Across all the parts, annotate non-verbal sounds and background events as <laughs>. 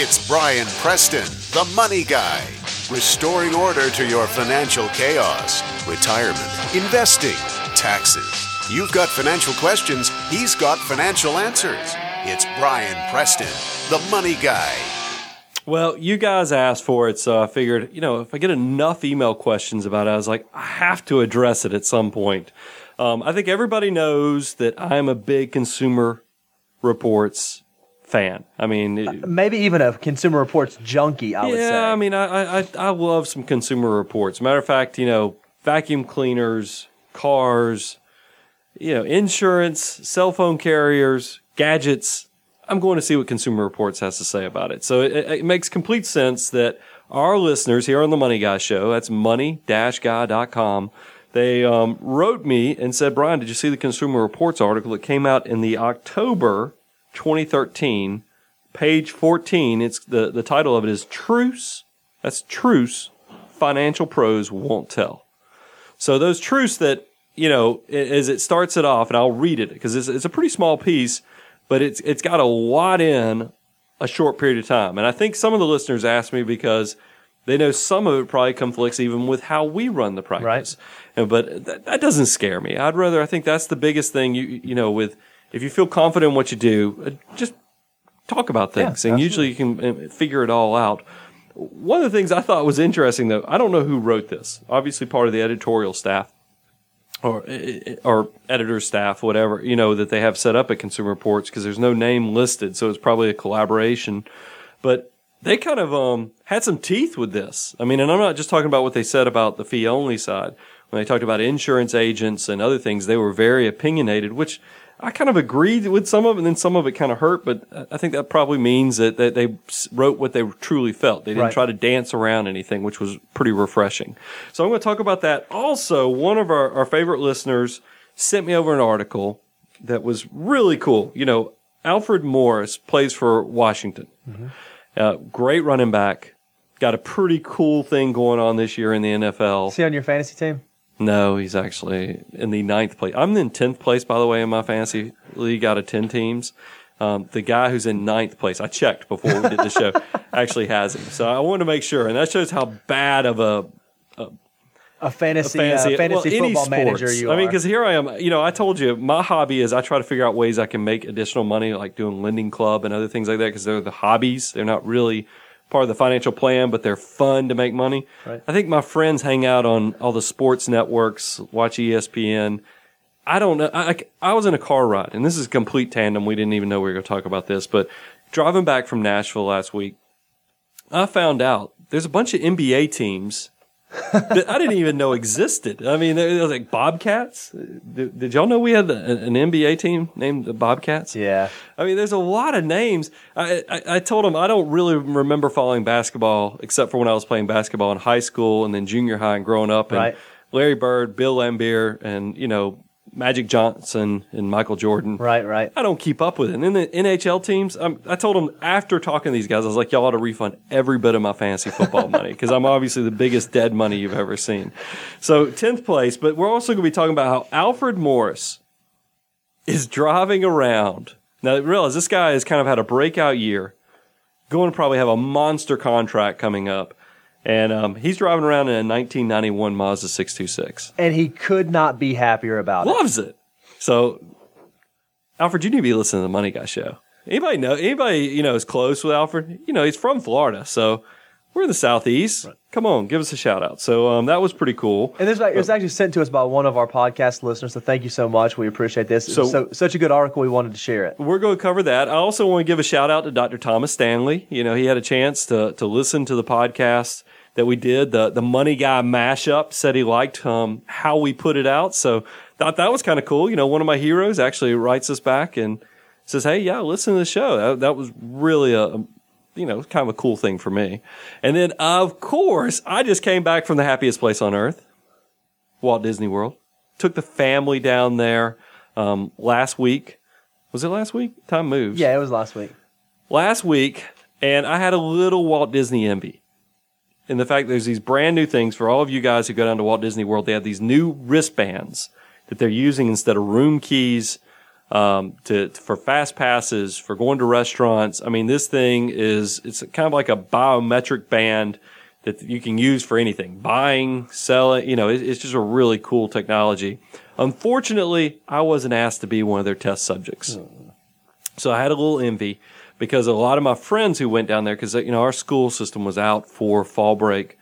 It's Brian Preston, the money guy, restoring order to your financial chaos, retirement, investing, taxes. You've got financial questions, he's got financial answers. It's Brian Preston, the money guy. Well, you guys asked for it, so I figured, you know, if I get enough email questions about it, I was like, I have to address it at some point. Um, I think everybody knows that I'm a big Consumer Reports fan. I mean, it- Maybe even a Consumer Reports junkie, I would say. yeah, I mean, I, I I love some Consumer Reports. Matter of fact, you know, vacuum cleaners, cars, you know, insurance, cell phone carriers, gadgets. I'm going to see what Consumer Reports has to say about it. So it, it makes complete sense that our listeners here on the Money Guy Show, that's money-guy.com, they um, wrote me and said, Brian, did you see the Consumer Reports article that came out in the October 2013, page 14? It's the, the title of it is Truce. That's Truce. Financial pros won't tell. So those truths that you know, as it starts it off, and I'll read it because it's, it's a pretty small piece, but it's it's got a lot in a short period of time. And I think some of the listeners asked me because they know some of it probably conflicts even with how we run the practice. And, but that, that doesn't scare me. I'd rather I think that's the biggest thing. You you know, with if you feel confident in what you do, uh, just talk about things, and usually you can uh, figure it all out. One of the things I thought was interesting, though, I don't know who wrote this. Obviously, part of the editorial staff or or editor staff, whatever you know that they have set up at Consumer Reports because there's no name listed, so it's probably a collaboration. But they kind of um, had some teeth with this. I mean, and I'm not just talking about what they said about the fee only side. When they talked about insurance agents and other things, they were very opinionated, which I kind of agreed with some of it, and then some of it kind of hurt. But I think that probably means that, that they wrote what they truly felt. They didn't Right. try to dance around anything, which was pretty refreshing. So I'm going to talk about that. Also, one of our, our favorite listeners sent me over an article that was really cool. You know, Alfred Morris plays for Washington. Uh, great running back. Got a pretty cool thing going on this year in the NFL. See on your fantasy team? No, he's actually in the ninth place. I'm in tenth place, by the way, in my fantasy league out of ten teams. Um, the guy who's in ninth place, I checked before we did the show, <laughs> actually has him. So I wanted to make sure, and that shows how bad of a A fantasy, fantasy, uh, fantasy well, football manager you are. I mean, because here I am. You know, I told you my hobby is I try to figure out ways I can make additional money, like doing lending club and other things like that, because they're the hobbies. They're not really part of the financial plan, but they're fun to make money. Right. I think my friends hang out on all the sports networks, watch ESPN. I don't know. I, I I was in a car ride, and this is complete tandem. We didn't even know we were going to talk about this, but driving back from Nashville last week, I found out there's a bunch of NBA teams that I didn't even know existed. I mean, there was like Bobcats. Did, did y'all know we had a- an NBA team named the Bobcats? yeah. I mean, there's a lot of names. I, I, I told him I don't really remember following basketball except for when I was playing basketball in high school and then junior high and growing up. And Right. Larry Bird, Bill Laimbeer, and you know Magic Johnson and Michael Jordan. Right, right. I don't keep up with it. And then the NHL teams, um, I told them after talking to these guys, I was like, y'all ought to refund every bit of my fantasy football <laughs> money because I'm obviously the biggest dead money you've ever seen. So 10th place, but we're also going to be talking about how Alfred Morris is driving around. Now, realize this guy has kind of had a breakout year, going to probably have a monster contract coming up. And um, he's driving around in a 1991 Mazda 626 And he could not be happier about it. loves it. So, Alfred, you need to be listening to the Money Guy show. Anybody know? Anybody you know is close with Alfred? You know he's from Florida, so we're in the southeast. Come on, give us a shout out. So um, that was pretty cool. And this it was actually sent to us by one of our podcast listeners, so thank you so much. We appreciate this. So- So, such a good article, we wanted to share it. We're going to cover that. I also want to give a shout out to Dr. Thomas Stanley. You know, he had a chance to to listen to the podcast that we did, the the Money Guy mashup. Said he liked um, how we put it out, so thought that was kind of cool. You know, one of my heroes actually writes us back and says, "Hey, yeah, listen to the show." That, that was really a you know kind of a cool thing for me. And then of course, I just came back from the happiest place on earth, Walt Disney World. Took the family down there um, last week. Was it last week? Time moves. Yeah, it was last week. Last week, and I had a little Walt Disney envy. In the fact there's these brand new things for all of you guys who go down to Walt Disney World. They have these new wristbands that they're using instead of room keys um, to for fast passes, for going to restaurants. I mean, this thing is it's kind of like a biometric band that you can use for anything, buying, selling. You know, it, it's just a really cool technology. Unfortunately, I wasn't asked to be one of their test subjects, so I had a little envy because a lot of my friends who went down there, because you know our school system was out for fall break.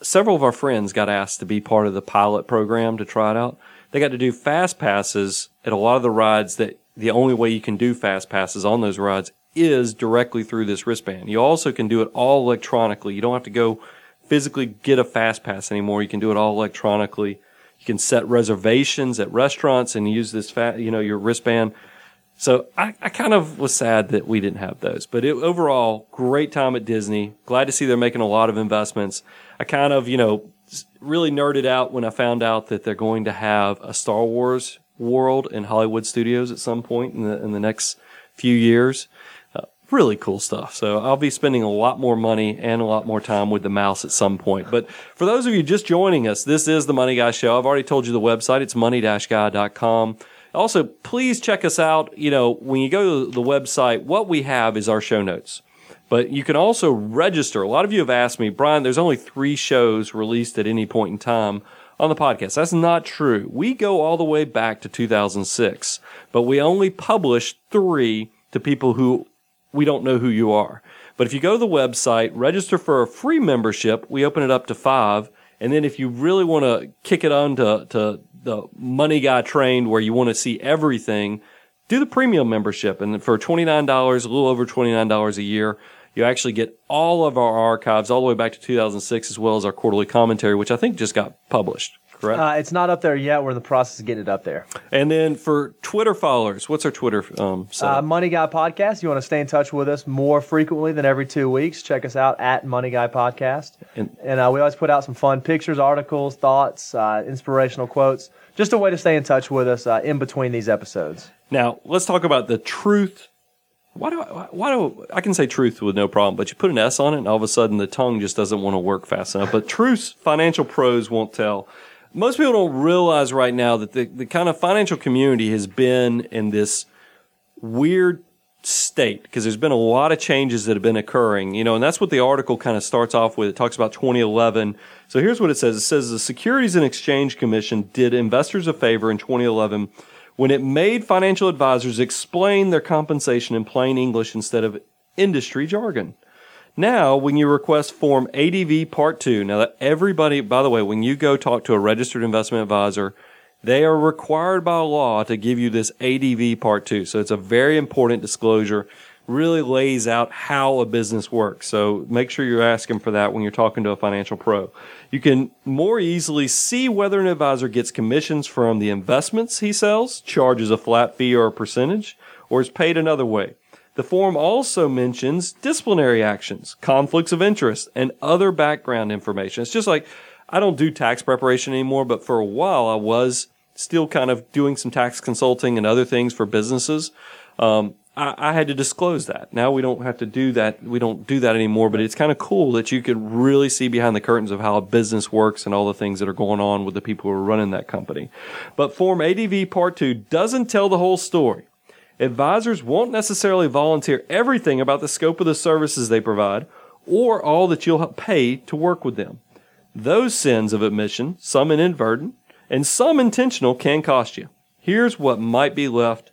Several of our friends got asked to be part of the pilot program to try it out they got to do fast passes at a lot of the rides that the only way you can do fast passes on those rides is directly through this wristband. You also can do it all electronically. You don't have to go physically get a fast pass anymore. You can do it all electronically. You can set reservations at restaurants and use this fat, you know, your wristband. So I, I kind of was sad that we didn't have those, but it, overall, great time at Disney. Glad to see they're making a lot of investments. I kind of, you know, really nerded out when I found out that they're going to have a Star Wars world in Hollywood studios at some point in the in the next few years. Uh, really cool stuff. So I'll be spending a lot more money and a lot more time with the mouse at some point. But for those of you just joining us, this is the Money Guy Show. I've already told you the website. It's money-guy.com. Also, please check us out. You know, when you go to the website, what we have is our show notes. But you can also register. A lot of you have asked me, Brian, there's only three shows released at any point in time on the podcast. That's not true. We go all the way back to 2006, but we only publish three to people who we don't know who you are. But if you go to the website, register for a free membership, we open it up to five. And then if you really want to kick it on to, to the money guy trained where you want to see everything, do the premium membership. And for $29, a little over $29 a year, you actually get all of our archives all the way back to 2006, as well as our quarterly commentary, which I think just got published. Correct? Uh, it's not up there yet. We're in the process of getting it up there. And then for Twitter followers, what's our Twitter um, uh, Money Guy Podcast. You want to stay in touch with us more frequently than every two weeks? Check us out at Money Guy Podcast. And, and uh, we always put out some fun pictures, articles, thoughts, uh, inspirational quotes. Just a way to stay in touch with us uh, in between these episodes. Now, let's talk about the truth why do I, why do I can say truth with no problem, but you put an S on it, and all of a sudden the tongue just doesn't want to work fast enough. But truth, financial pros won't tell. Most people don't realize right now that the, the kind of financial community has been in this weird state because there's been a lot of changes that have been occurring, you know, and that's what the article kind of starts off with. It talks about 2011. So here's what it says. It says the Securities and Exchange Commission did investors a favor in 2011 when it made financial advisors explain their compensation in plain English instead of industry jargon. Now, when you request Form ADV Part 2, now that everybody, by the way, when you go talk to a registered investment advisor, they are required by law to give you this ADV Part 2. So it's a very important disclosure really lays out how a business works. So make sure you're asking for that when you're talking to a financial pro. You can more easily see whether an advisor gets commissions from the investments he sells, charges a flat fee or a percentage, or is paid another way. The form also mentions disciplinary actions, conflicts of interest, and other background information. It's just like I don't do tax preparation anymore, but for a while I was still kind of doing some tax consulting and other things for businesses. Um, I, I, had to disclose that. Now we don't have to do that. We don't do that anymore, but it's kind of cool that you could really see behind the curtains of how a business works and all the things that are going on with the people who are running that company. But Form ADV Part 2 doesn't tell the whole story. Advisors won't necessarily volunteer everything about the scope of the services they provide or all that you'll pay to work with them. Those sins of omission, some inadvertent and some intentional, can cost you. Here's what might be left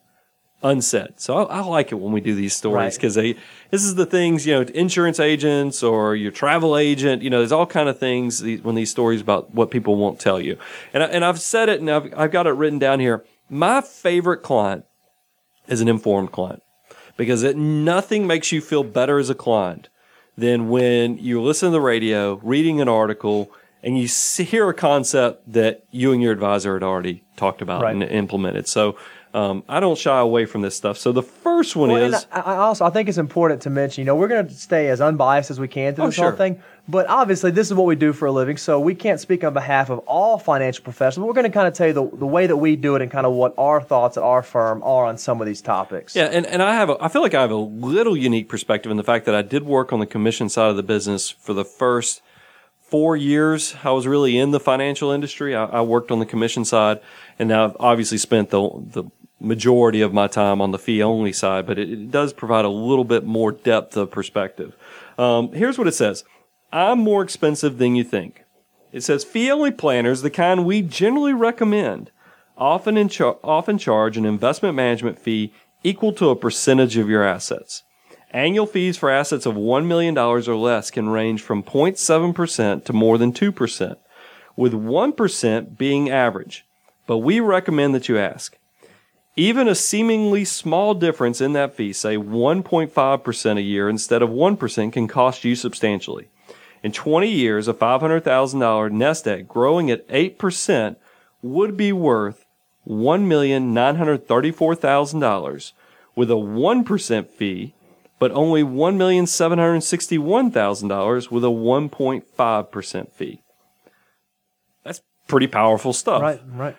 unsaid. So I, I, like it when we do these stories because right. they this is the things you know insurance agents or your travel agent you know there's all kind of things when these stories about what people won't tell you and I, and I've said it and I've I've got it written down here. My favorite client is an informed client because it nothing makes you feel better as a client than when you listen to the radio, reading an article, and you hear a concept that you and your advisor had already talked about right. and implemented. So um, I don't shy away from this stuff. So the first one well, is. I, also I think it's important to mention. You know, we're going to stay as unbiased as we can through oh, this sure. whole thing. But obviously, this is what we do for a living, so we can't speak on behalf of all financial professionals. We're going to kind of tell you the, the way that we do it and kind of what our thoughts at our firm are on some of these topics. Yeah, and, and I have a, I feel like I have a little unique perspective in the fact that I did work on the commission side of the business for the first four years. I was really in the financial industry. I, I worked on the commission side, and now I've obviously spent the the majority of my time on the fee only side, but it, it, does provide a little bit more depth of perspective. Um, here's what it says I'm more expensive than you think. It says fee only planners, the kind we generally recommend, often, char- often charge an investment management fee equal to a percentage of your assets. Annual fees for assets of $1 million or less can range from 0.7% to more than 2%, with 1% being average. But we recommend that you ask. Even a seemingly small difference in that fee, say 1.5% a year instead of 1%, can cost you substantially. In 20 years, a $500,000 nest egg growing at 8% would be worth $1,934,000 with a 1% fee but only $1,761,000 with a 1.5% fee. That's pretty powerful stuff. Right, right.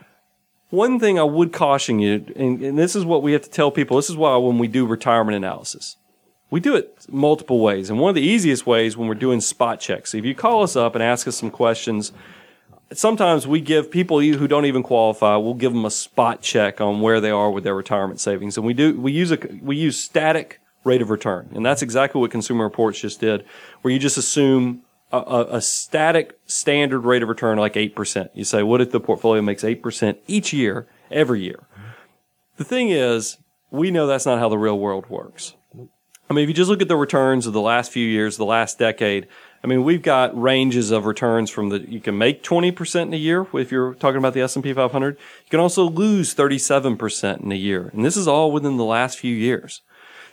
One thing I would caution you, and, and, this is what we have to tell people, this is why when we do retirement analysis, we do it multiple ways. And one of the easiest ways when we're doing spot checks, if you call us up and ask us some questions, sometimes we give people who don't even qualify, we'll give them a spot check on where they are with their retirement savings. And we do, we use a, we use static rate of return. And that's exactly what Consumer Reports just did, where you just assume a, a, a, static standard rate of return like 8%. You say, what if the portfolio makes 8% each year, every year? The thing is, we know that's not how the real world works. I mean, if you just look at the returns of the last few years, the last decade, I mean, we've got ranges of returns from the you can make 20% in a year if you're talking about the S&P 500. You can also lose 37% in a year. And this is all within the last few years.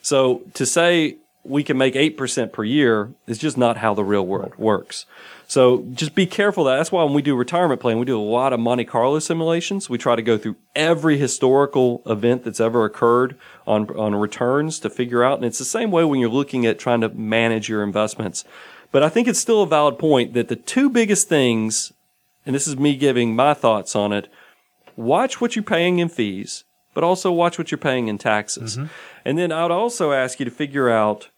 So to say we can make 8% per year is just not how the real world works. So just be careful that. That's why when we do retirement plan, we do a lot of Monte Carlo simulations. We try to go through every historical event that's ever occurred on, on returns to figure out. And it's the same way when you're looking at trying to manage your investments. But I think it's still a valid point that the two biggest things, and this is me giving my thoughts on it, watch what you're paying in fees but also watch what you're paying in taxes. Mm-hmm. And then I would also ask you to figure out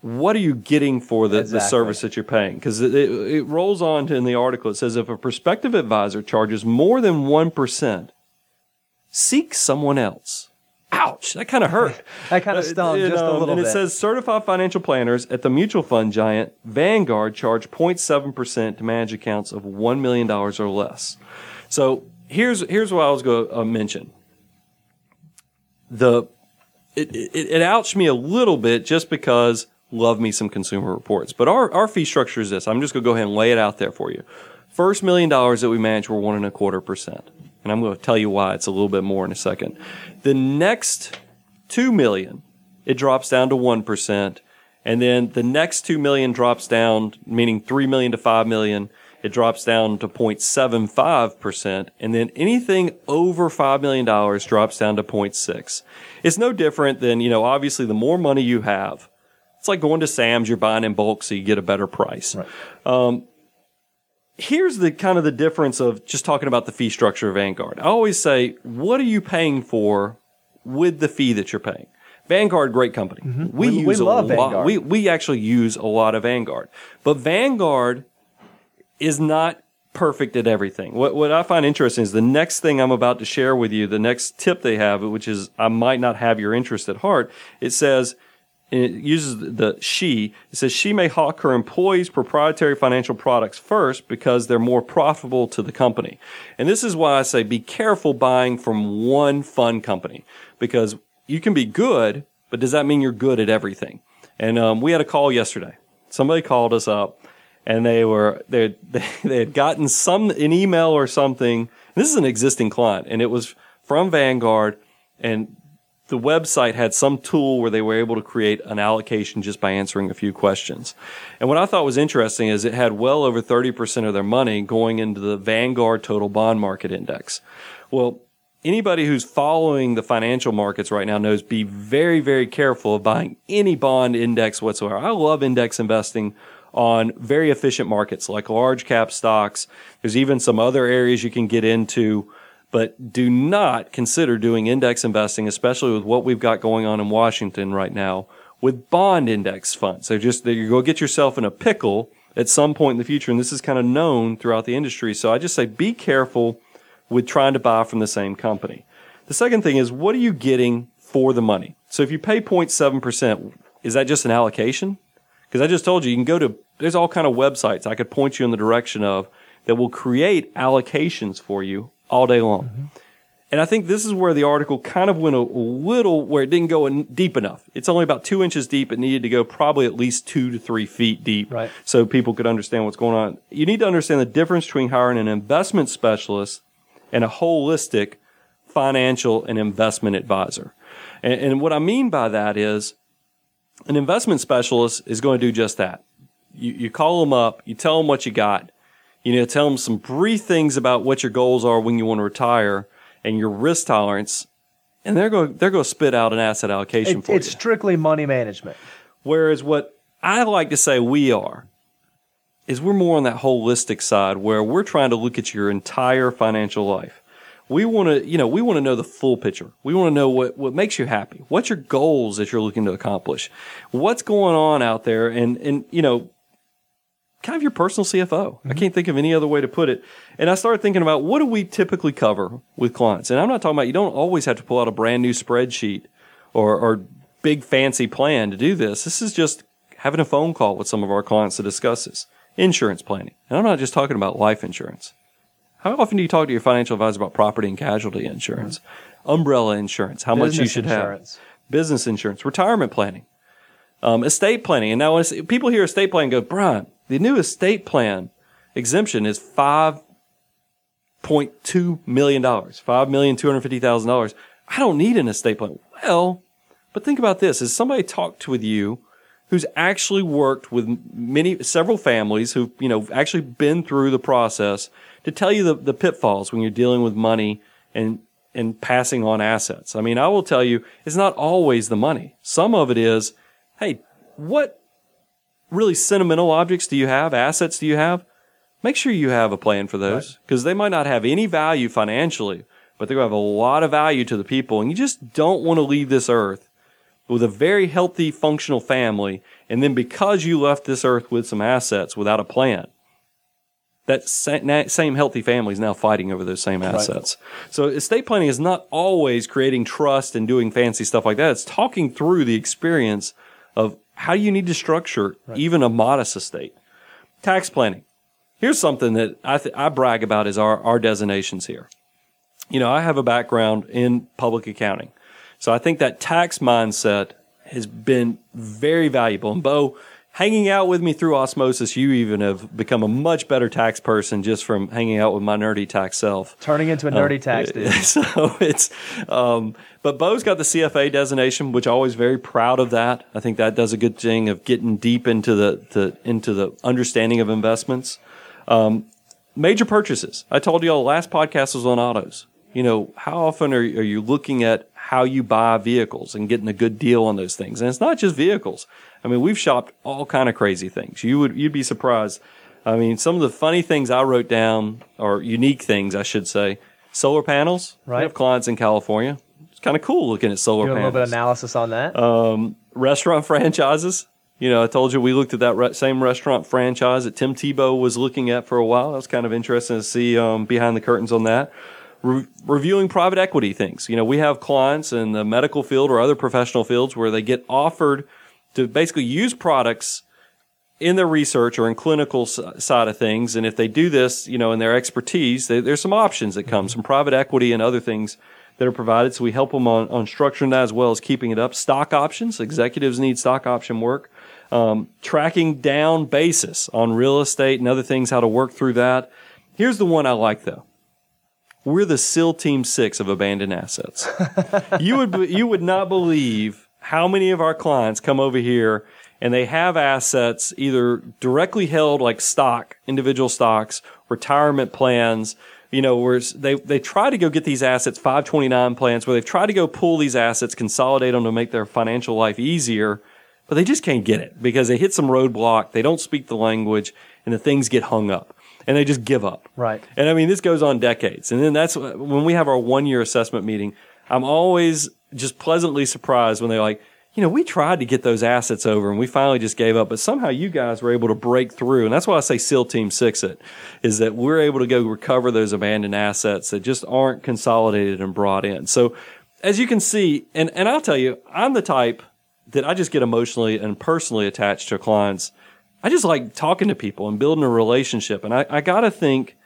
what are you getting for the, exactly. the service that you're paying? Because it, it, it, rolls on to in the article. It says if a prospective advisor charges more than 1%, seek someone else. Ouch, that kind of hurt. <laughs> that kind of uh, stung just know, a little bit. and bit. it says certified financial planners at the mutual fund giant Vanguard charge 0.7% to manage accounts of $1 million or less. So here's, here's what I was going to uh, mention the it, it, it ouched me a little bit just because love me some consumer reports. But our, our fee structure is this. I'm just going to go ahead and lay it out there for you. First million dollars that we manage were one and a quarter percent. And I'm going to tell you why it's a little bit more in a second. The next two million, it drops down to 1%. And then the next two million drops down, meaning three million to five million it drops down to 0.75%. And then anything over $5 million drops down to 0.6. It's no different than, you know, obviously the more money you have, it's like going to Sam's, you're buying in bulk so you get a better price. Right. Um, here's the kind of the difference of just talking about the fee structure of Vanguard. I always say, what are you paying for with the fee that you're paying? Vanguard, great company. Mm-hmm. We, we, use we a lot. Vanguard. We we actually use a lot of Vanguard, but Vanguard is not perfect at everything. What what I find interesting is the next thing I'm about to share with you, the next tip they have, which is I might not have your interest at heart. It says it uses the she. It says she may hawk her employees' proprietary financial products first because they're more profitable to the company. And this is why I say be careful buying from one fund company because you can be good, but does that mean you're good at everything? And um, we had a call yesterday. Somebody called us up and they were they they <laughs> had gotten some an email or something. This is an existing client, and it was from Vanguard, and the website had some tool where they were able to create an allocation just by answering a few questions. And what I thought was interesting is it had well over 30% of their money going into the Vanguard Total Bond Market Index. Well, anybody who's following the financial markets right now knows be very, very careful of buying any bond index whatsoever. I love index investing on very efficient markets like large cap stocks. There's even some other areas you can get into, but do not consider doing index investing, especially with what we've got going on in Washington right now with bond index funds. So just that you go get yourself in a pickle at some point in the future, and this is kind of known throughout the industry. So I just say be careful with trying to buy from the same company. The second thing is what are you getting for the money? So if you pay 0.7%, is that just an allocation? Because I just told you, you can go to, there's all kind of websites I could point you in the direction of that will create allocations for you all day long. Mm-hmm. And I think this is where the article kind of went a little where it didn't go in deep enough. It's only about two inches deep. It needed to go probably at least two to three feet deep right. so people could understand what's going on. You need to understand the difference between hiring an investment specialist and a holistic financial and investment advisor. And, and what I mean by that is an investment specialist is going to do just that. You, you call them up, you tell them what you got, you know, tell them some brief things about what your goals are when you want to retire and your risk tolerance, and they're going they're going to spit out an asset allocation it, for it's you. It's strictly money management. Whereas what I like to say we are is we're more on that holistic side where we're trying to look at your entire financial life. We want to, you know, we want to know the full picture. We want to know what, what makes you happy. What's your goals that you're looking to accomplish? What's going on out there? And, and, you know, kind of your personal CFO. Mm-hmm. I can't think of any other way to put it. And I started thinking about what do we typically cover with clients? And I'm not talking about you don't always have to pull out a brand new spreadsheet or, or big fancy plan to do this. This is just having a phone call with some of our clients to discuss this. Insurance planning. And I'm not just talking about life insurance. How often do you talk to your financial advisor about property and casualty insurance, mm-hmm. umbrella insurance, how Business much you should insurance. have, business insurance, retirement planning, um, estate planning? And now when people hear estate planning, go, Brian, the new estate plan exemption is five point two million dollars, five million two hundred fifty thousand dollars. I don't need an estate plan. Well, but think about this: Has somebody talked with you who's actually worked with many, several families who've you know actually been through the process to tell you the, the pitfalls when you're dealing with money and and passing on assets. I mean, I will tell you, it's not always the money. Some of it is, hey, what really sentimental objects do you have? Assets do you have? Make sure you have a plan for those because right. they might not have any value financially, but they're going to have a lot of value to the people. And you just don't want to leave this earth with a very healthy, functional family. And then because you left this earth with some assets without a plan, that same healthy family is now fighting over those same assets. Right. So estate planning is not always creating trust and doing fancy stuff like that. It's talking through the experience of how do you need to structure right. even a modest estate? Tax planning. Here's something that I, th- I brag about is our, our designations here. You know, I have a background in public accounting. So I think that tax mindset has been very valuable. And Bo, hanging out with me through osmosis, you even have become a much better tax person just from hanging out with my nerdy tax self. Turning into a nerdy uh, tax dude. <laughs> So it's, um, but Bo's got the CFA designation, which I'm always very proud of that. I think that does a good thing of getting deep into the, the into the understanding of investments. Um, major purchases. I told you all the last podcast was on autos. You know, how often are, are you looking at how you buy vehicles and getting a good deal on those things? And it's not just vehicles. I mean, we've shopped all kind of crazy things. You would you'd be surprised. I mean, some of the funny things I wrote down, or unique things, I should say, solar panels. Right. We have clients in California. It's kind of cool looking at solar panels. a little bit of analysis on that. Um, restaurant <laughs> franchises. You know, I told you we looked at that re- same restaurant franchise that Tim Tebow was looking at for a while. That was kind of interesting to see um, behind the curtains on that. Re- reviewing private equity things. You know, we have clients in the medical field or other professional fields where they get offered to basically use products in their research or in clinical side of things. And if they do this, you know, in their expertise, they, there's some options that come, some private equity and other things that are provided. So we help them on, on structuring that as well as keeping it up. Stock options, executives need stock option work. Um, tracking down basis on real estate and other things, how to work through that. Here's the one I like though. We're the SEAL Team Six of abandoned assets. <laughs> you would you would not believe how many of our clients come over here and they have assets either directly held like stock, individual stocks, retirement plans, you know, where they, they try to go get these assets, 529 plans, where they've tried to go pull these assets, consolidate them to make their financial life easier, but they just can't get it because they hit some roadblock, they don't speak the language, and the things get hung up. And they just give up. Right. And I mean, this goes on decades. And then that's when we have our one year assessment meeting, I'm always just pleasantly surprised when they're like, you know, we tried to get those assets over and we finally just gave up, but somehow you guys were able to break through. And that's why I say SEAL Team Six It is that we're able to go recover those abandoned assets that just aren't consolidated and brought in. So as you can see, and, and I'll tell you, I'm the type that I just get emotionally and personally attached to clients. I just like talking to people and building a relationship. And I, I got to think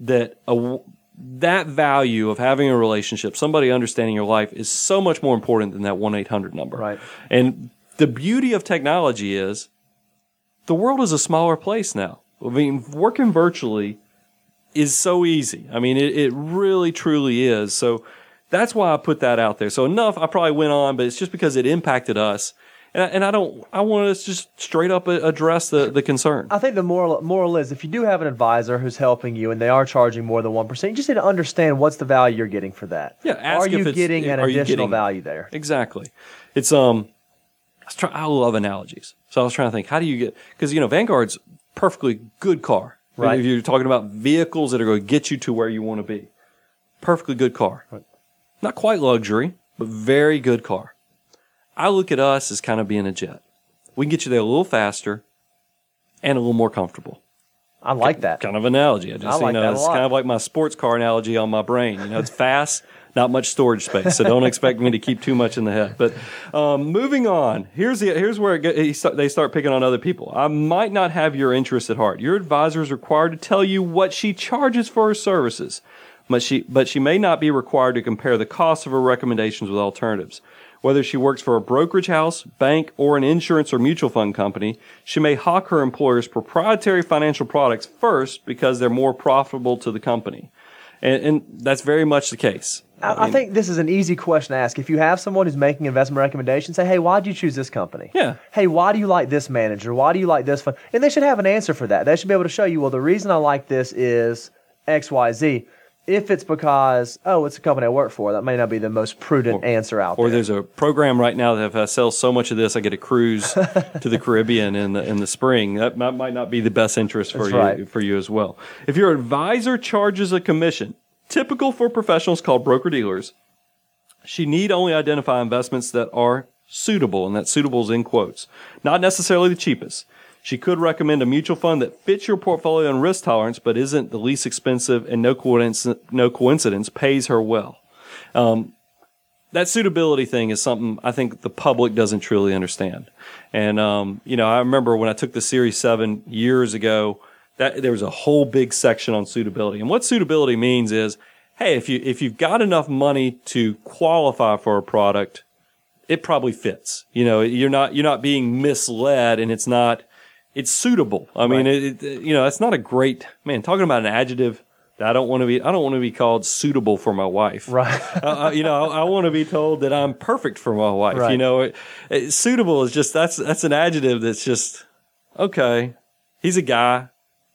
that a, that value of having a relationship, somebody understanding your life, is so much more important than that 1 800 number. Right. And the beauty of technology is the world is a smaller place now. I mean, working virtually is so easy. I mean, it, it really, truly is. So that's why I put that out there. So enough, I probably went on, but it's just because it impacted us and I, and I don't. I want to just straight up address the, the concern. I think the moral moral is if you do have an advisor who's helping you and they are charging more than one percent, you just need to understand what's the value you're getting for that. Yeah, are you getting an additional getting, value there? Exactly. It's um. I, was try, I love analogies, so I was trying to think how do you get because you know Vanguard's perfectly good car. Right. If you're talking about vehicles that are going to get you to where you want to be, perfectly good car. Right. Not quite luxury, but very good car. I look at us as kind of being a jet. We can get you there a little faster and a little more comfortable. I like that kind of analogy. I just I like you know it's kind of like my sports car analogy on my brain. You know, it's fast, <laughs> not much storage space, so don't expect me to keep too much in the head. But um, moving on, here's the here's where get, they start picking on other people. I might not have your interest at heart. Your advisor is required to tell you what she charges for her services, but she but she may not be required to compare the cost of her recommendations with alternatives. Whether she works for a brokerage house, bank, or an insurance or mutual fund company, she may hawk her employer's proprietary financial products first because they're more profitable to the company. And, and that's very much the case. I, I, mean, think this is an easy question to ask. If you have someone who's making investment recommendations, say, hey, why did you choose this company? Yeah. Hey, why do you like this manager? Why do you like this fund? And they should have an answer for that. They should be able to show you, well, the reason I like this is XYZ if it's because oh it's a company I work for, that may not be the most prudent or, answer out or there. Or there's a program right now that if I sell so much of this, I get a cruise to the <laughs> Caribbean in the in the spring. That might not be the best interest for That's you right. for you as well. If your advisor charges a commission, typical for professionals called broker dealers, she need only identify investments that are suitable, and that suitable is in quotes, not necessarily the cheapest. She could recommend a mutual fund that fits your portfolio and risk tolerance, but isn't the least expensive and no coincidence, no coincidence pays her well. Um, that suitability thing is something I think the public doesn't truly understand. And, um, you know, I remember when I took the Series 7 years ago, that there was a whole big section on suitability. And what suitability means is, hey, if you, if you've got enough money to qualify for a product, it probably fits. You know, you're not, you're not being misled and it's not, it's suitable. I mean, right. it, it, you know, it's not a great man. Talking about an adjective that I don't want to be. I don't want to be called suitable for my wife. Right. <laughs> uh, you know, I, I, want to be told that I'm perfect for my wife. Right. You know, it, suitable is just that's that's an adjective that's just okay. He's a guy.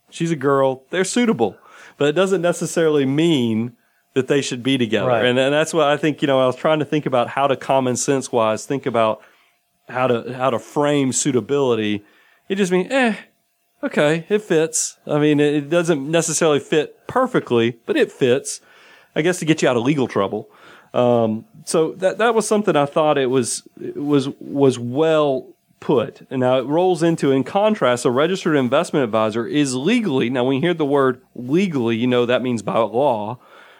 She's a girl. They're suitable, but it doesn't necessarily mean that they should be together. Right. And, and that's what I think. You know, I was trying to think about how to common sense wise think about how to how to frame suitability it just means, eh, okay, it fits. I mean, it doesn't necessarily fit perfectly, but it fits. I guess to get you out of legal trouble. Um, so that that was something I thought it was it was was well put. And now it rolls into, in contrast, a registered investment advisor is legally now when you hear the word legally, you know that means by law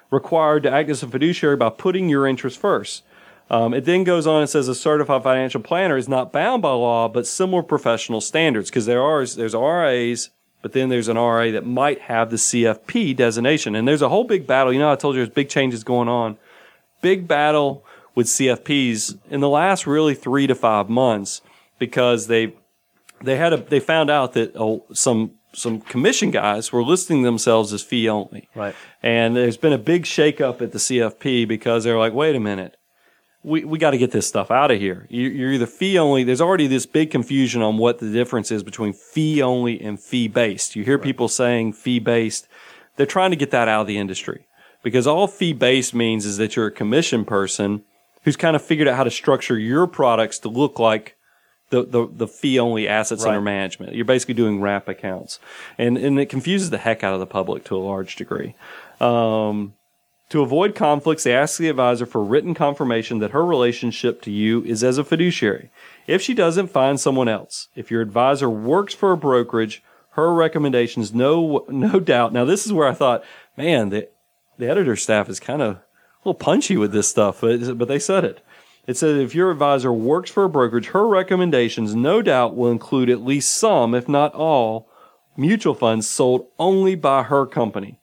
required to act as a fiduciary by putting your interest first. Um, it then goes on and says a certified financial planner is not bound by law, but similar professional standards because there are there's RAs, but then there's an RA that might have the CFP designation, and there's a whole big battle. You know, I told you there's big changes going on. Big battle with CFPs in the last really three to five months because they they had a they found out that oh, some some commission guys were listing themselves as fee only. Right. And there's been a big shakeup at the CFP because they're like, wait a minute we, we got to get this stuff out of here. You, are either fee only. There's already this big confusion on what the difference is between fee only and fee based. You hear right. people saying fee based. They're trying to get that out of the industry because all fee based means is that you're a commission person who's kind of figured out how to structure your products to look like the, the, the fee only assets right. under management. You're basically doing wrap accounts and, and it confuses the heck out of the public to a large degree. Um, To avoid conflicts, they ask the advisor for written confirmation that her relationship to you is as a fiduciary. If she doesn't, find someone else. If your advisor works for a brokerage, her recommendations, no, no doubt. Now, this is where I thought, man, the, the editor staff is kind of a little punchy with this stuff, but, but they said it. It says if your advisor works for a brokerage, her recommendations no doubt will include at least some, if not all, mutual funds sold only by her company.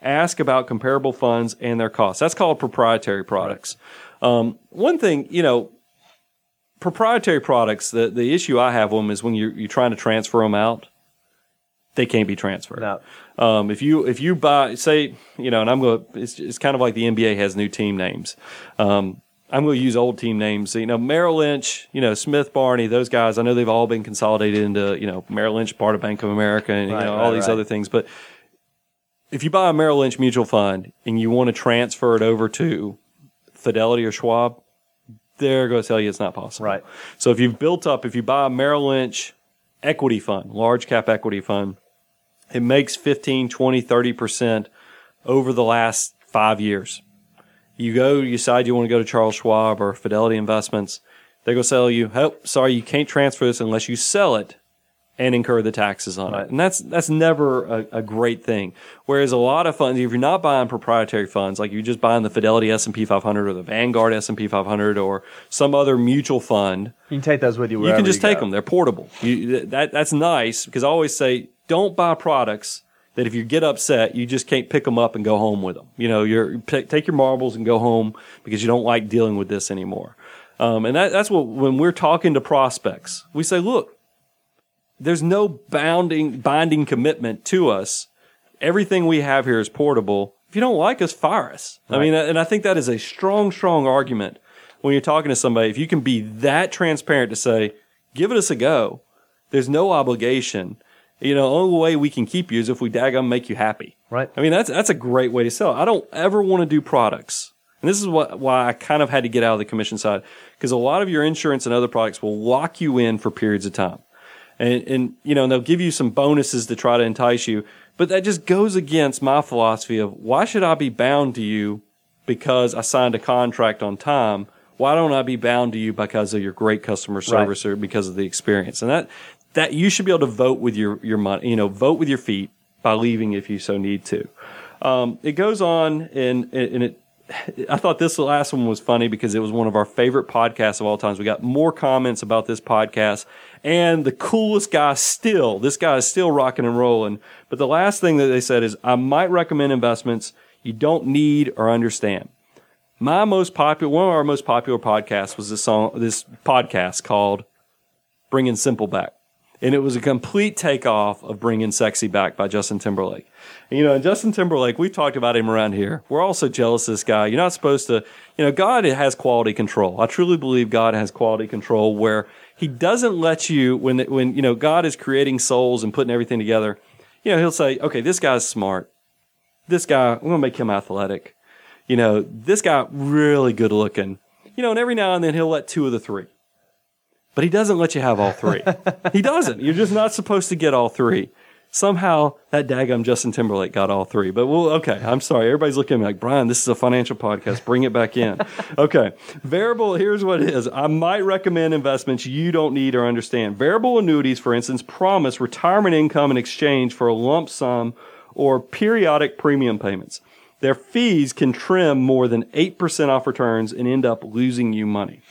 Ask about comparable funds and their costs. That's called proprietary products. Um, one thing, you know, proprietary products, the, the issue I have with them is when you're, you're trying to transfer them out, they can't be transferred. No. Um, if you if you buy, say, you know, and I'm going, to it's, it's kind of like the NBA has new team names. Um, I'm going to use old team names. You know, Merrill Lynch, you know, Smith Barney, those guys. I know they've all been consolidated into, you know, Merrill Lynch, part of Bank of America, and right, you know right, all these right. other things. But if you buy a Merrill Lynch mutual fund and you want to transfer it over to Fidelity or Schwab, they're going to tell you it's not possible. Right. So if you've built up, if you buy a Merrill Lynch equity fund, large cap equity fund, it makes 15, 20, 30% over the last five years you go, you decide you want to go to Charles Schwab or Fidelity Investments, They're going to sell you, oh, sorry, you can't transfer this unless you sell it and incur the taxes on right. it. And that's that's never a, a, great thing. Whereas a lot of funds, if you're not buying proprietary funds, like you're just buying the Fidelity S&P 500 or the Vanguard S&P 500 or some other mutual fund, you can take those with you. You can just you take go. them. They're portable. You, that that's nice because I always say don't buy products that if you get upset, you just can't pick them up and go home with them. You know, you're take your marbles and go home because you don't like dealing with this anymore. Um, and that, that's what when we're talking to prospects, we say, look, there's no bounding binding commitment to us. Everything we have here is portable. If you don't like us, fire us. Right. I mean, and I think that is a strong, strong argument when you're talking to somebody. If you can be that transparent to say, give it us a go. There's no obligation you know, only way we can keep you is if we daggum make you happy. Right. I mean, that's that's a great way to sell. I don't ever want to do products. And this is what why I kind of had to get out of the commission side because a lot of your insurance and other products will lock you in for periods of time. And and you know, they'll give you some bonuses to try to entice you, but that just goes against my philosophy of why should I be bound to you because I signed a contract on time? Why don't I be bound to you because of your great customer service right. or because of the experience? And that that you should be able to vote with your, your money, you know, vote with your feet by leaving if you so need to. Um, it goes on and, and it, I thought this last one was funny because it was one of our favorite podcasts of all times. We got more comments about this podcast and the coolest guy still, this guy is still rocking and rolling. But the last thing that they said is, I might recommend investments you don't need or understand. My most popular, one of our most popular podcasts was this song, this podcast called Bringing Simple Back and it was a complete takeoff of bringing sexy back by justin timberlake. And, you know and justin timberlake we've talked about him around here. We're also jealous of this guy. You're not supposed to you know god has quality control. I truly believe god has quality control where he doesn't let you when when you know god is creating souls and putting everything together you know he'll say okay this guy's smart. This guy i'm to make him athletic. You know this guy really good looking. You know and every now and then he'll let two of the three but he doesn't let you have all three. <laughs> he doesn't. You're just not supposed to get all three. Somehow that daggum Justin Timberlake got all three. But well, okay, I'm sorry. Everybody's looking at me like, Brian, this is a financial podcast. Bring it back in. <laughs> okay. Variable, here's what it is. I might recommend investments you don't need or understand. Variable annuities, for instance, promise retirement income in exchange for a lump sum or periodic premium payments. Their fees can trim more than 8% off returns and end up losing you money.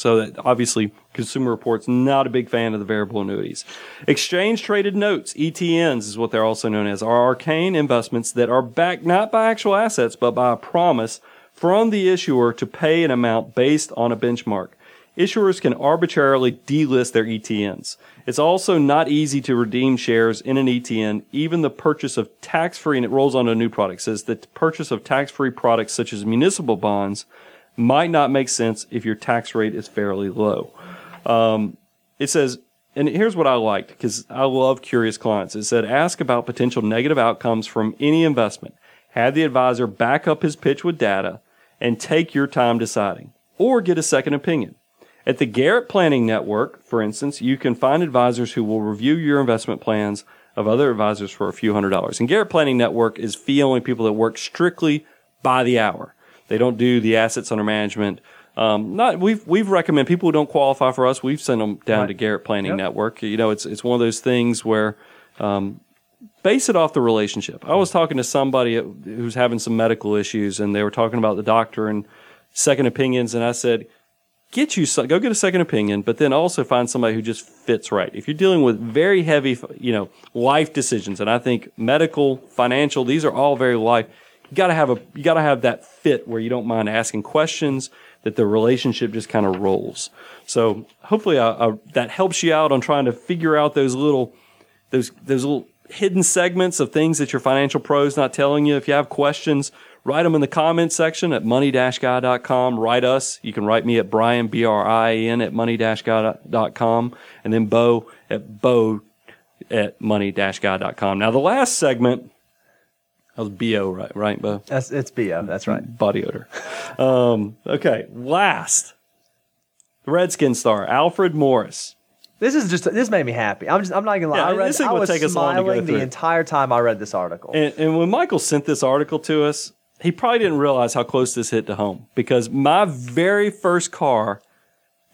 So that obviously Consumer Reports not a big fan of the variable annuities. Exchange traded notes, ETNs is what they're also known as, are arcane investments that are backed not by actual assets but by a promise from the issuer to pay an amount based on a benchmark. Issuers can arbitrarily delist their ETNs. It's also not easy to redeem shares in an ETN. Even the purchase of tax-free, and it rolls on to a new product, says the purchase of tax-free products such as municipal bonds might not make sense if your tax rate is fairly low. Um, it says, and here's what I liked because I love curious clients. It said, ask about potential negative outcomes from any investment. Have the advisor back up his pitch with data and take your time deciding or get a second opinion. At the Garrett Planning Network, for instance, you can find advisors who will review your investment plans of other advisors for a few hundred dollars. And Garrett Planning Network is fee only people that work strictly by the hour. They don't do the assets under management. Um, not we've we've recommend people who don't qualify for us. We've sent them down Right. to Garrett Planning Yep. Network. You know, it's it's one of those things where um, base it off the relationship. I was talking to somebody who's having some medical issues, and they were talking about the doctor and second opinions, and I said, get you some, go get a second opinion, but then also find somebody who just fits right. If you're dealing with very heavy, you know, life decisions, and I think medical, financial, these are all very life. You got to have a, you got to have that fit where you don't mind asking questions, that the relationship just kind of rolls. So hopefully, uh, uh, that helps you out on trying to figure out those little, those those little hidden segments of things that your financial pros not telling you. If you have questions, write them in the comments section at money-guy.com. Write us. You can write me at Brian B R I A N at money-guy.com, and then Bo at Bo at money-guy.com. Now the last segment. That was bo right, right, Bo? That's it's bo. That's right. Body odor. Um, okay, last, Redskin star Alfred Morris. This is just this made me happy. I'm just I'm not gonna lie. Yeah, I read I was take us long to go smiling the entire time I read this article. And, and when Michael sent this article to us, he probably didn't realize how close this hit to home because my very first car,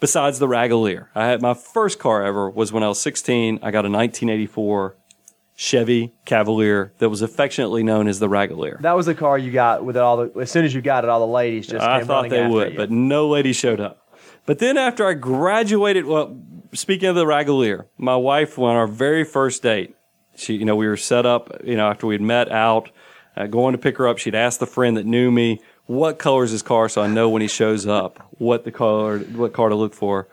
besides the Ragalier, I had my first car ever was when I was 16. I got a 1984 Chevy Cavalier that was affectionately known as the Ragalier. that was the car you got with all the as soon as you got it, all the ladies just I came thought they would, you. but no lady showed up. But then after I graduated, well, speaking of the Ragalier, my wife on our very first date, she, you know, we were set up, you know, after we'd met out, uh, going to pick her up. She'd asked the friend that knew me, what color is his car so I know when he shows up what the color, what car to look for.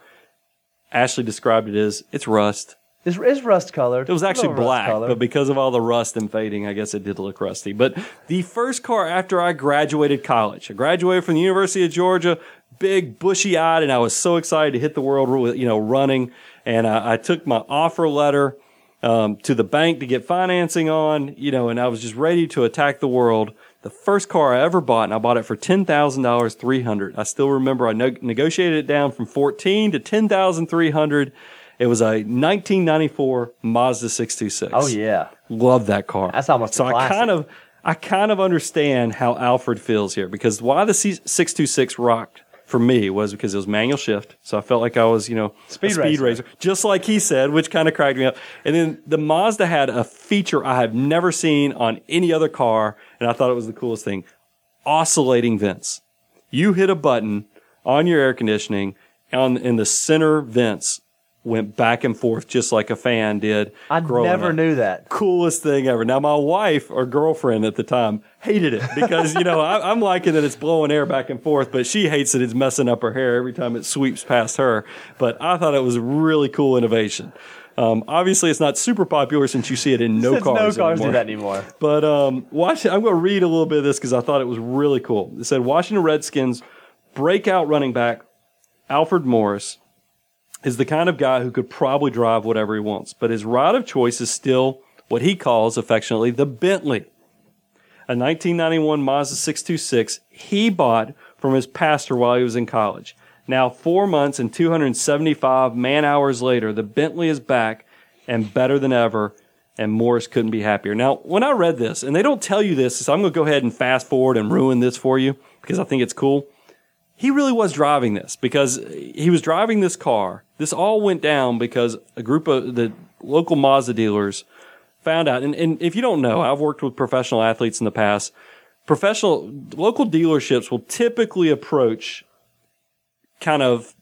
Ashley described it as it's rust. It's, it's rust colored. It was actually black, but because of all the rust and fading, I guess it did look rusty. But the first car after I graduated college, I graduated from the University of Georgia, big, bushy eyed, and I was so excited to hit the world, with, you know, running. And I, I took my offer letter um, to the bank to get financing on, you know, and I was just ready to attack the world. The first car I ever bought, and I bought it for ten thousand dollars, three hundred. I still remember I no- negotiated it down from fourteen to ten thousand three hundred. It was a 1994 Mazda 626. oh yeah, love that car. That's almost a so. I kind of, I kind of understand how Alfred feels here because why the C- 626 rocked for me was because it was manual shift. So I felt like I was, you know, Speed a speed racer. racer, just like he said, which kind of cracked me up. And then the Mazda had a feature I have never seen on any other car, and I thought it was the coolest thing: oscillating vents. You hit a button on your air conditioning, on in the center vents went back and forth just like a fan did. I never up knew that. coolest thing ever. Now, my wife or girlfriend at the time hated it because, you know, <laughs> I, I'm liking that it's blowing air back and forth, but she hates that it's messing up her hair every time it sweeps past her. But I thought it was a really cool innovation. Um, obviously, it's not super popular since you see it in no cars. no cars anymore. do that anymore. But um, watch, I'm going to read a little bit of this because I thought it was really cool. It said Washington Redskins breakout running back Alfred Morris is the kind of guy who could probably drive whatever he wants, but his ride of choice is still what he calls affectionately the Bentley. A 1991 Mazda 626 he bought from his pastor while he was in college. Now, four months and 275 man hours later, the Bentley is back and better than ever, and Morris couldn't be happier. Now, when I read this, and they don't tell you this, so I'm going to go ahead and fast forward and ruin this for you because I think it's cool he really was driving this because he was driving this car. This all went down because a group of the local Mazda dealers found out. And, and if you don't know, I've worked with professional athletes in the past. Professional local dealerships will typically approach kind of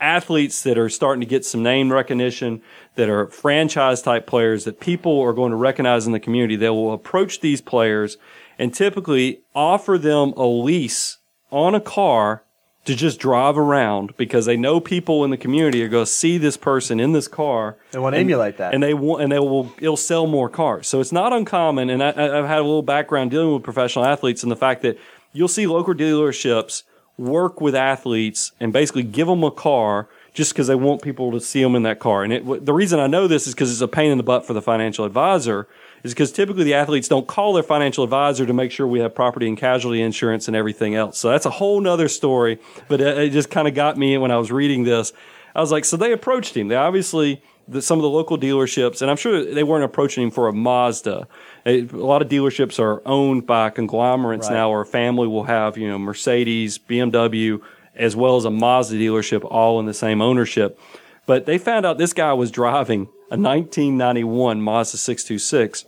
athletes that are starting to get some name recognition, that are franchise type players that people are going to recognize in the community. They will approach these players and typically offer them a lease on a car to just drive around because they know people in the community are going to see this person in this car. They want to emulate that. And they want, and they will, it'll sell more cars. So it's not uncommon. And I, I've had a little background dealing with professional athletes and the fact that you'll see local dealerships work with athletes and basically give them a car just because they want people to see them in that car. And it, the reason I know this is because it's a pain in the butt for the financial advisor is because typically the athletes don't call their financial advisor to make sure we have property and casualty insurance and everything else. So that's a whole nother story. But it, it just kind of got me when I was reading this. I was like, so they approached him. They obviously the, some of the local dealerships, and I'm sure they weren't approaching him for a Mazda. A, a lot of dealerships are owned by conglomerates right. now, or a family will have you know Mercedes, BMW, as well as a Mazda dealership, all in the same ownership. But they found out this guy was driving a 1991 Mazda 626.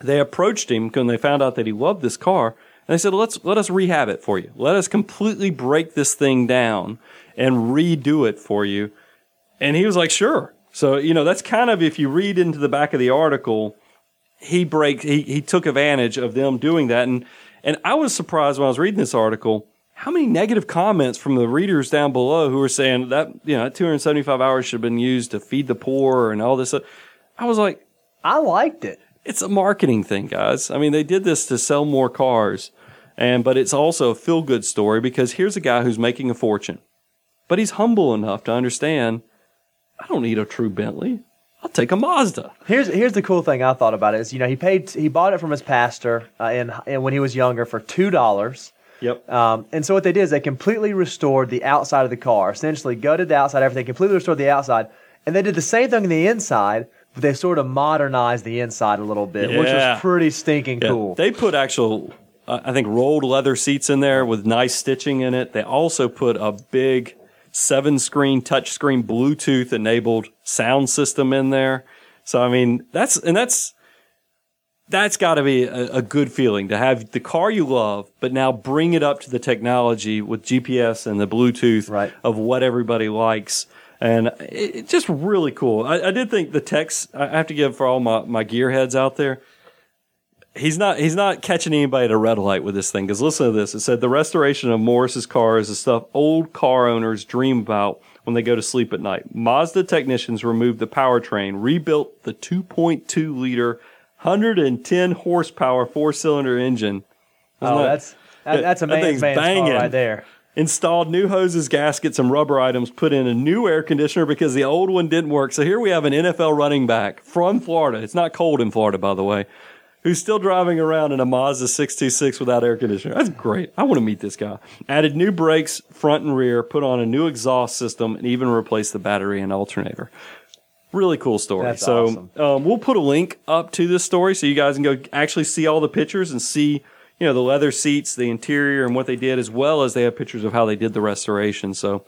They approached him when they found out that he loved this car, and they said, "Let's let us rehab it for you. Let us completely break this thing down and redo it for you." And he was like, "Sure." So you know that's kind of if you read into the back of the article, he breaks he he took advantage of them doing that, and and I was surprised when I was reading this article how many negative comments from the readers down below who were saying that you know 275 hours should have been used to feed the poor and all this i was like i liked it it's a marketing thing guys. I mean they did this to sell more cars and but it's also a feel good story because here's a guy who's making a fortune but he's humble enough to understand i don't need a true bentley. I'll take a Mazda. Here's here's the cool thing I thought about it is you know he paid he bought it from his pastor uh, in, in when he was younger for two dollars. Yep. Um, and so what they did is they completely restored the outside of the car, essentially gutted the outside, everything, completely restored the outside, and they did the same thing on the inside, they sort of modernized the inside a little bit, yeah. which was pretty stinking yeah. cool. They put actual, uh, I think, rolled leather seats in there with nice stitching in it. They also put a big seven screen touchscreen Bluetooth enabled sound system in there. So I mean, that's and that's that's got to be a, a, good feeling to have the car you love, but now bring it up to the technology with GPS and the Bluetooth right. of what everybody likes. And it's it, just really cool. I, I, did think the text I have to give for all my, my gearheads out there. He's not he's not catching anybody at a red light with this thing. Because listen to this. It said the restoration of Morris's car is the stuff old car owners dream about when they go to sleep at night. Mazda technicians removed the powertrain, rebuilt the 2.2 liter 110 horsepower four cylinder engine. Oh, Isn't oh, that, that's that, that's a man's man's right there. Installed new hoses, gaskets, and rubber items. Put in a new air conditioner because the old one didn't work. So here we have an NFL running back from Florida. It's not cold in Florida, by the way. Who's still driving around in a Mazda 626 without air conditioner? That's great. I want to meet this guy. Added new brakes, front and rear, put on a new exhaust system, and even replaced the battery and alternator. Really cool story. That's so awesome. um, we'll put a link up to this story so you guys can go actually see all the pictures and see you know the leather seats, the interior, and what they did, as well as they have pictures of how they did the restoration. So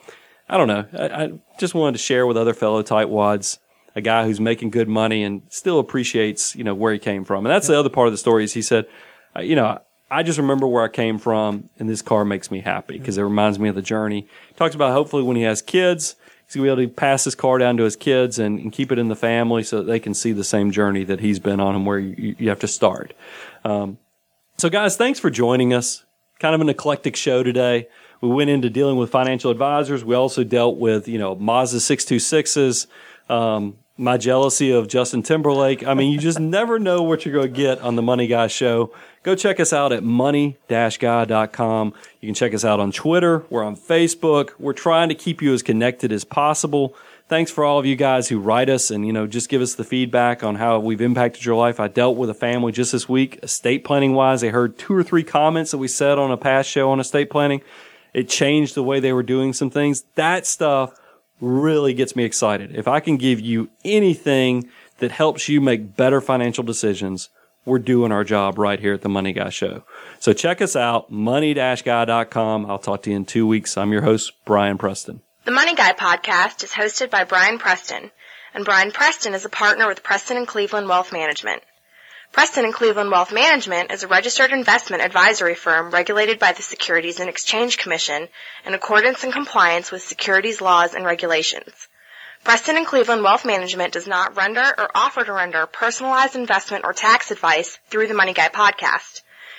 I don't know. I, I just wanted to share with other fellow tightwads a guy who's making good money and still appreciates you know where he came from. And that's yeah. the other part of the story. Is he said, uh, you know. I just remember where I came from, and this car makes me happy because it reminds me of the journey. He talks about hopefully when he has kids, he's going to be able to pass his car down to his kids and, and, keep it in the family so that they can see the same journey that he's been on and where you, you have to start. Um, so, guys, thanks for joining us. Kind of an eclectic show today. We went into dealing with financial advisors. We also dealt with, you know, Mazda 626s, um, my jealousy of Justin Timberlake. I mean, you just <laughs> never know what you're going to get on the Money Guy show. Go check us out at money-guy.com. You can check us out on Twitter. We're on Facebook. We're trying to keep you as connected as possible. Thanks for all of you guys who write us and, you know, just give us the feedback on how we've impacted your life. I dealt with a family just this week, estate planning wise. They heard two or three comments that we said on a past show on estate planning. It changed the way they were doing some things. That stuff really gets me excited. If I can give you anything that helps you make better financial decisions, we're doing our job right here at the Money Guy Show. So check us out, money-guy.com. I'll talk to you in two weeks. I'm your host, Brian Preston. The Money Guy podcast is hosted by Brian Preston, and Brian Preston is a partner with Preston and Cleveland Wealth Management. Preston and Cleveland Wealth Management is a registered investment advisory firm regulated by the Securities and Exchange Commission in accordance and compliance with securities laws and regulations. Preston and Cleveland Wealth Management does not render or offer to render personalized investment or tax advice through the Money Guy podcast.